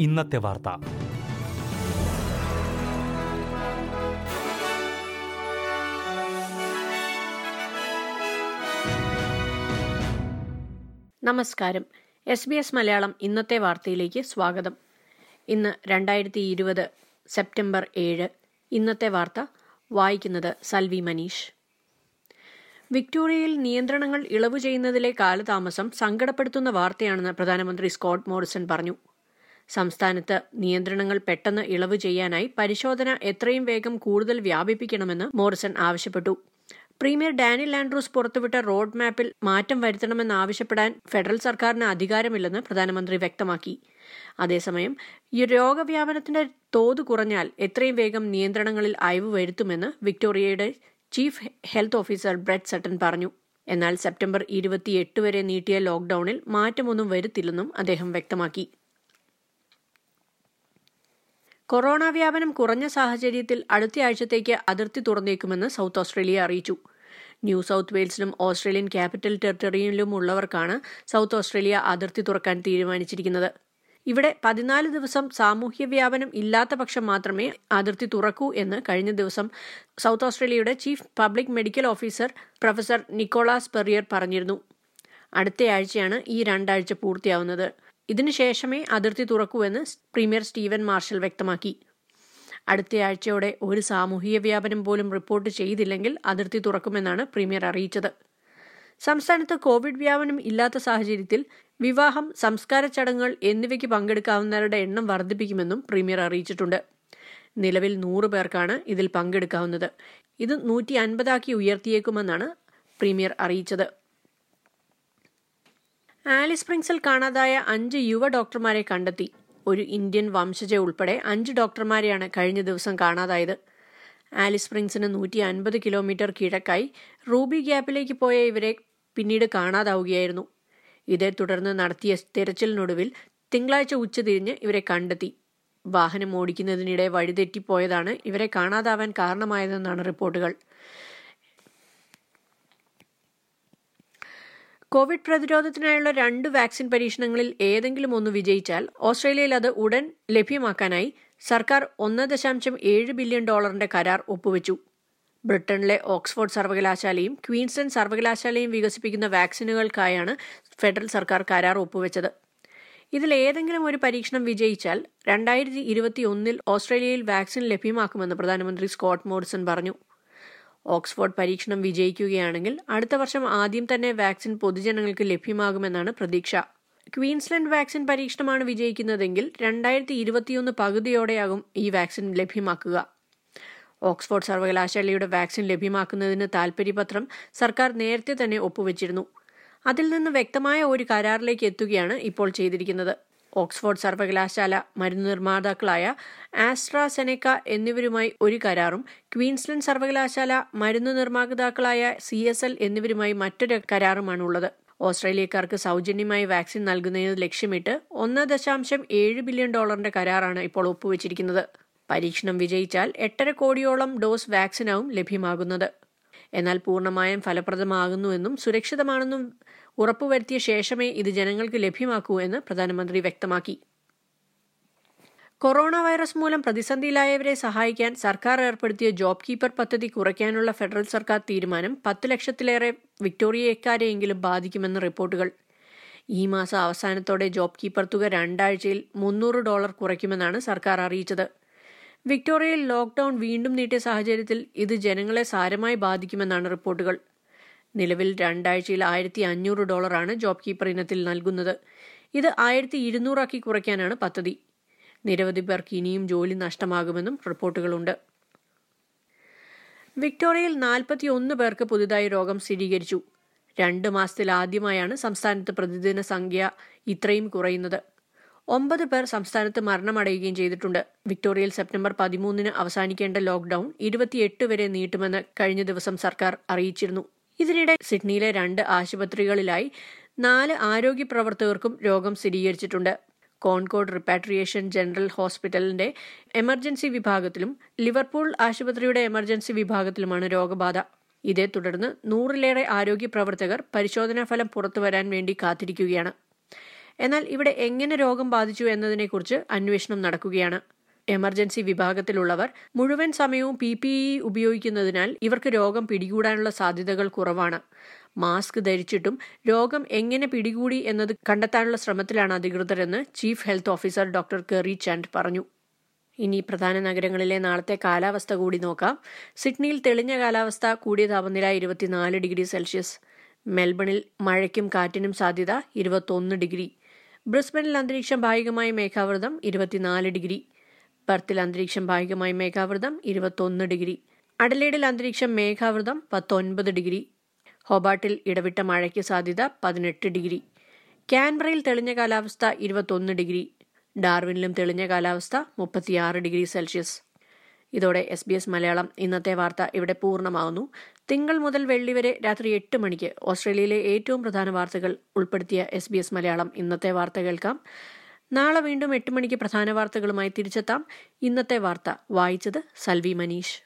ഇന്നത്തെ വാർത്ത. നമസ്കാരം. എസ് ബി എസ് മലയാളം ഇന്നത്തെ വാർത്തയിലേക്ക് സ്വാഗതം. ഇന്ന് രണ്ടായിരത്തി ഇരുപത് സെപ്റ്റംബർ ഏഴ്. ഇന്നത്തെ വാർത്ത വായിക്കുന്നത് സൽവി മനീഷ്. വിക്ടോറിയയിൽ നിയന്ത്രണങ്ങൾ ഇളവ് ചെയ്യുന്നതിലെ കാലതാമസം സങ്കടപ്പെടുത്തുന്ന വാർത്തയാണെന്ന് പ്രധാനമന്ത്രി സ്കോട്ട് മോറിസൺ പറഞ്ഞു. സംസ്ഥാനത്ത് നിയന്ത്രണങ്ങൾ പെട്ടെന്ന് ഇളവ് ചെയ്യാനായി പരിശോധന എത്രയും വേഗം കൂടുതൽ വ്യാപിപ്പിക്കണമെന്ന് മോറിസൺ ആവശ്യപ്പെട്ടു. പ്രീമിയർ ഡാനിൽ ആൻഡ്രൂസ് പുറത്തുവിട്ട റോഡ് മാപ്പിൽ മാറ്റം വരുത്തണമെന്നാവശ്യപ്പെടാൻ ഫെഡറൽ സർക്കാരിന് അധികാരമില്ലെന്ന് പ്രധാനമന്ത്രി വ്യക്തമാക്കി. അതേസമയം രോഗവ്യാപനത്തിന്റെ തോത് കുറഞ്ഞാൽ എത്രയും വേഗം നിയന്ത്രണങ്ങളിൽ അയവ് വരുത്തുമെന്ന് വിക്ടോറിയയുടെ chief health officer Brett Sutton പറഞ്ഞു. എന്നാൽ സെപ്റ്റംബർ ഇരുപത്തിയെട്ട് വരെ നീട്ടിയ ലോക്ഡൌണിൽ മാറ്റമൊന്നും വരുത്തില്ലെന്നും അദ്ദേഹം വ്യക്തമാക്കി. കൊറോണ വ്യാപനം കുറഞ്ഞ സാഹചര്യത്തിൽ അടുത്ത അടുത്തയാഴ്ചത്തേക്ക് അതിർത്തി തുറന്നേക്കുമെന്ന് സൗത്ത് ഓസ്ട്രേലിയ അറിയിച്ചു. ന്യൂ സൗത്ത് വെയിൽസിലും ഓസ്ട്രേലിയൻ ക്യാപിറ്റൽ ടെറിട്ടറിയിലും ഉള്ളവർക്കാണ് സൗത്ത് ഓസ്ട്രേലിയ അതിർത്തി തുറക്കാൻ തീരുമാനിച്ചിരിക്കുന്നത്. ഇവിടെ പതിനാല് ദിവസം സാമൂഹ്യ വ്യാപനം ഇല്ലാത്ത പക്ഷം മാത്രമേ അതിർത്തി തുറക്കൂ എന്ന് കഴിഞ്ഞ ദിവസം സൗത്ത് ഓസ്ട്രേലിയയുടെ chief public medical officer professor Nicholas Perrier പറഞ്ഞിരുന്നു. അടുത്തയാഴ്ചയാണ് ഈ രണ്ടാഴ്ച പൂർത്തിയാവുന്നത്. ഇതിനുശേഷമേ അതിർത്തി തുറക്കൂ എന്ന് പ്രീമിയർ സ്റ്റീവൻ മാർഷൽ വ്യക്തമാക്കി. അടുത്തയാഴ്ചയോടെ ഒരു സാമൂഹിക വ്യാപനം പോലും റിപ്പോർട്ട് ചെയ്തില്ലെങ്കിൽ അതിർത്തി തുറക്കുമെന്നാണ് പ്രീമിയർ അറിയിച്ചത്. സംസ്ഥാനത്ത് കോവിഡ് വ്യാപനം ഇല്ലാത്ത സാഹചര്യത്തിൽ വിവാഹം സംസ്കാര ചടങ്ങുകൾ എന്നിവയ്ക്ക് പങ്കെടുക്കാവുന്നവരുടെ എണ്ണം വർദ്ധിപ്പിക്കുമെന്നും പ്രീമിയർ അറിയിച്ചിട്ടുണ്ട്. നിലവിൽ നൂറ് പേർക്കാണ് ഇതിൽ പങ്കെടുക്കാവുന്നത്. ഇത് നൂറ്റി അൻപതാക്കി ഉയർത്തിയേക്കുമെന്നാണ് പ്രീമിയർ അറിയിച്ചത്. ആലിസ് സ്പ്രിങ്സിൽ കാണാതായ അഞ്ച് യുവ ഡോക്ടർമാരെ കണ്ടെത്തി. ഒരു ഇന്ത്യൻ വംശജ ഉൾപ്പെടെ അഞ്ച് ഡോക്ടർമാരെയാണ് കഴിഞ്ഞ ദിവസം കാണാതായത്. ആലിസ് സ്പ്രിങ്സിന് നൂറ്റി അൻപത് കിലോമീറ്റർ കിഴക്കായി റൂബി ഗ്യാപ്പിലേക്ക് പോയ ഇവരെ പിന്നീട് കാണാതാവുകയായിരുന്നു. ഇതേ തുടർന്ന് നടത്തിയ തിരച്ചിലിനൊടുവിൽ തിങ്കളാഴ്ച ഉച്ചതിരിഞ്ഞ് ഇവരെ കണ്ടെത്തി. വാഹനം ഓടിക്കുന്നതിനിടെ വഴിതെറ്റിപ്പോയതാണ് ഇവരെ കാണാതാവാൻ കാരണമായതെന്നാണ് റിപ്പോർട്ടുകൾ. കോവിഡ് പ്രതിരോധത്തിനായുള്ള രണ്ട് വാക്സിൻ പരീക്ഷണങ്ങളിൽ ഏതെങ്കിലും ഒന്ന് വിജയിച്ചാൽ ഓസ്ട്രേലിയയിൽ അത് ഉടൻ ലഭ്യമാക്കാനായി സർക്കാർ ഒന്ന് ദശാംശം ഏഴ് ബില്യൺ ഡോളറിന്റെ കരാർ ഒപ്പുവെച്ചു. ബ്രിട്ടനിലെ ഓക്സ്ഫോർഡ് സർവകലാശാലയും ക്വീൻസ്ലൻഡ് സർവകലാശാലയും വികസിപ്പിക്കുന്ന വാക്സിനുകൾക്കായാണ് ഫെഡറൽ സർക്കാർ കരാർ ഒപ്പുവെച്ചത്. ഇതിൽ ഏതെങ്കിലും ഒരു പരീക്ഷണം വിജയിച്ചാൽ രണ്ടായിരത്തി ഇരുപത്തി ഒന്നിൽ ഓസ്ട്രേലിയയിൽ വാക്സിൻ ലഭ്യമാക്കുമെന്ന് പ്രധാനമന്ത്രി സ്കോട്ട് മോറിസൺ പറഞ്ഞു. ഓക്സ്ഫോർഡ് പരീക്ഷണം വിജയിക്കുകയാണെങ്കിൽ അടുത്ത വർഷം ആദ്യം തന്നെ വാക്സിൻ പൊതുജനങ്ങൾക്ക് ലഭ്യമാകുമെന്നാണ് പ്രതീക്ഷ. ക്വീൻസ്ലൻഡ് വാക്സിൻ പരീക്ഷണമാണ് വിജയിക്കുന്നതെങ്കിൽ രണ്ടായിരത്തി ഇരുപത്തിയൊന്ന് പകുതിയോടെയാകും ഈ വാക്സിൻ ലഭ്യമാക്കുക. ഓക്സ്ഫോർഡ് സർവകലാശാലയുടെ വാക്സിൻ ലഭ്യമാക്കുന്നതിന് താൽപര്യപത്രം സർക്കാർ നേരത്തെ തന്നെ ഒപ്പുവെച്ചിരുന്നു. അതിൽ നിന്ന് വ്യക്തമായ ഒരു കരാറിലേക്ക് എത്തുകയാണ് ഇപ്പോൾ ചെയ്തിരിക്കുന്നത്. ഓക്സ്ഫോർഡ് സർവകലാശാല മരുന്ന് നിർമ്മാതാക്കളായ ആസ്ട്രാസെനക്ക എന്നിവരുമായി ഒരു കരാറും ക്വീൻസ്ലൻഡ് സർവകലാശാല മരുന്ന് നിർമ്മാതാക്കളായ സി എന്നിവരുമായി മറ്റൊരു കരാറുമാണുള്ളത്. ഓസ്ട്രേലിയക്കാർക്ക് സൗജന്യമായി വാക്സിൻ നൽകുന്നതിന് ലക്ഷ്യമിട്ട് ഒന്ന് ദശാംശം ഏഴ് ബില്യൺ ഡോളറിന്റെ കരാറാണ് ഇപ്പോൾ ഒപ്പുവെച്ചിരിക്കുന്നത്. പരീക്ഷണം വിജയിച്ചാൽ എട്ടര കോടിയോളം ഡോസ് വാക്സിനാവും ലഭ്യമാകുന്നത്. എന്നാൽ പൂർണമായും ഫലപ്രദമാകുന്നുവെന്നും സുരക്ഷിതമാണെന്നും ഉറപ്പുവരുത്തിയ ശേഷമേ ഇത് ജനങ്ങൾക്ക് ലഭ്യമാക്കൂ എന്ന് പ്രധാനമന്ത്രി വ്യക്തമാക്കി. കൊറോണ വൈറസ് മൂലം പ്രതിസന്ധിയിലായവരെ സഹായിക്കാൻ സർക്കാർ ഏർപ്പെടുത്തിയ ജോബ് കീപ്പർ പദ്ധതി കുറയ്ക്കാനുള്ള ഫെഡറൽ സർക്കാർ തീരുമാനം പത്ത് ലക്ഷത്തിലേറെ വിക്ടോറിയക്കാരെയെങ്കിലും ബാധിക്കുമെന്ന് റിപ്പോർട്ടുകൾ. ഈ മാസം അവസാനത്തോടെ ജോബ് കീപ്പർ തുക രണ്ടാഴ്ചയിൽ മുന്നൂറ് ഡോളർ കുറയ്ക്കുമെന്നാണ് സർക്കാർ അറിയിച്ചത്. വിക്ടോറിയയിൽ ലോക്ക്ഡൌൺ വീണ്ടും നീട്ടിയ സാഹചര്യത്തിൽ ഇത് ജനങ്ങളെ സാരമായി ബാധിക്കുമെന്നാണ് റിപ്പോർട്ടുകൾ. നിലവിൽ രണ്ടാഴ്ചയിൽ ആയിരത്തി അഞ്ഞൂറ് ഡോളറാണ് ജോബ് കീപ്പർ ഇനത്തിൽ നൽകുന്നത്. ഇത് ആയിരത്തി ഇരുന്നൂറാക്കി കുറയ്ക്കാനാണ് പദ്ധതി. നിരവധി പേർക്ക് ഇനിയും ജോലി നഷ്ടമാകുമെന്നും റിപ്പോർട്ടുകളുണ്ട്. വിക്ടോറിയയിൽ നാൽപ്പത്തിയൊന്ന് പേർക്ക് പുതുതായി രോഗം സ്ഥിരീകരിച്ചു. രണ്ട് മാസത്തിൽ ആദ്യമായാണ് സംസ്ഥാനത്ത് പ്രതിദിന സംഖ്യ ഇത്രയും കുറയുന്നത്. ഒമ്പത് പേർ സംസ്ഥാനത്ത് മരണമടയുകയും ചെയ്തിട്ടുണ്ട്. വിക്ടോറിയയിൽ സെപ്റ്റംബർ പതിമൂന്നിന് അവസാനിക്കേണ്ട ലോക്ഡൌൺ ഇരുപത്തിയെട്ട് വരെ നീട്ടുമെന്ന് കഴിഞ്ഞ ദിവസം സർക്കാർ അറിയിച്ചിരുന്നു. ഇതിനിടെ സിഡ്നിയിലെ രണ്ട് ആശുപത്രികളിലായി നാല് ആരോഗ്യ പ്രവർത്തകർക്കും രോഗം സ്ഥിരീകരിച്ചിട്ടുണ്ട്. കോൺകോഡ് റിപ്പാട്രിയേഷൻ ജനറൽ ഹോസ്പിറ്റലിന്റെ എമർജൻസി വിഭാഗത്തിലും ലിവർപൂൾ ആശുപത്രിയുടെ എമർജൻസി വിഭാഗത്തിലുമാണ് രോഗബാധ. ഇതേ തുടർന്ന് നൂറിലേറെ ആരോഗ്യ പ്രവർത്തകർ പരിശോധനാ ഫലം പുറത്തുവരാൻ വേണ്ടി കാത്തിരിക്കുകയാണ്. എന്നാൽ ഇവിടെ എങ്ങനെ രോഗം ബാധിച്ചു എന്നതിനെക്കുറിച്ച് അന്വേഷണം നടക്കുകയാണ്. എമർജൻസി വിഭാഗത്തിലുള്ളവർ മുഴുവൻ സമയവും പി പി ഇ ഉപയോഗിക്കുന്നതിനാൽ ഇവർക്ക് രോഗം പിടികൂടാനുള്ള സാധ്യതകൾ കുറവാണ്. മാസ്ക് ധരിച്ചിട്ടും രോഗം എങ്ങനെ പിടികൂടി എന്നത് കണ്ടെത്താനുള്ള ശ്രമത്തിലാണ് അധികൃതരെന്ന് chief health officer doctor Kerry Chant പറഞ്ഞു. ഇനി പ്രധാന നഗരങ്ങളിലെ നാളത്തെ കാലാവസ്ഥ കൂടി നോക്കാം. സിഡ്നിയിൽ തെളിഞ്ഞ കാലാവസ്ഥ കൂടിയ താപനില ഇരുപത്തിനാല് ഡിഗ്രി സെൽഷ്യസ്. മെൽബണിൽ മഴയ്ക്കും കാറ്റിനും സാധ്യത ഇരുപത്തൊന്ന് ഡിഗ്രി. ബ്രിസ്ബനിൽ അന്തരീക്ഷം ഭാഗികമായി മേഘാവൃതം ഇരുപത്തിനാല് ഡിഗ്രി. പെർത്തിൽ അന്തരീക്ഷം ഭാഗികമായി മേഘാവൃതം ഇരുപത്തൊന്ന് ഡിഗ്രി. അഡലേഡിൽ അന്തരീക്ഷം മേഘാവൃതം പത്തൊൻപത് ഡിഗ്രി. ഹോബാട്ടിൽ ഇടവിട്ട മഴയ്ക്ക് സാധ്യത പതിനെട്ട് ഡിഗ്രി. ക്യാൻബ്രയിൽ തെളിഞ്ഞ കാലാവസ്ഥ ഇരുപത്തൊന്ന് ഡിഗ്രി. ഡാർവിനിലും തെളിഞ്ഞ കാലാവസ്ഥ മുപ്പത്തിയാറ് ഡിഗ്രി സെൽഷ്യസ്. ഇതോടെ എസ് ബി എസ് മലയാളം ഇന്നത്തെ വാർത്ത ഇവിടെ പൂർണമാകുന്നു തിങ്കൾ മുതൽ വെള്ളി വരെ രാത്രി എട്ട് മണിക്ക് ഓസ്ട്രേലിയയിലെ ഏറ്റവും പ്രധാന വാർത്തകൾ ഉൾപ്പെടുത്തിയ എസ് ബി എസ് മലയാളം ഇന്നത്തെ വാർത്ത കേൾക്കാം. നാളെ വീണ്ടും എട്ട് മണിക്ക് പ്രധാന വാർത്തകളുമായി തിരിച്ചെത്താം. ഇന്നത്തെ വാർത്ത വായിച്ചത് സൽവി മനീഷ്.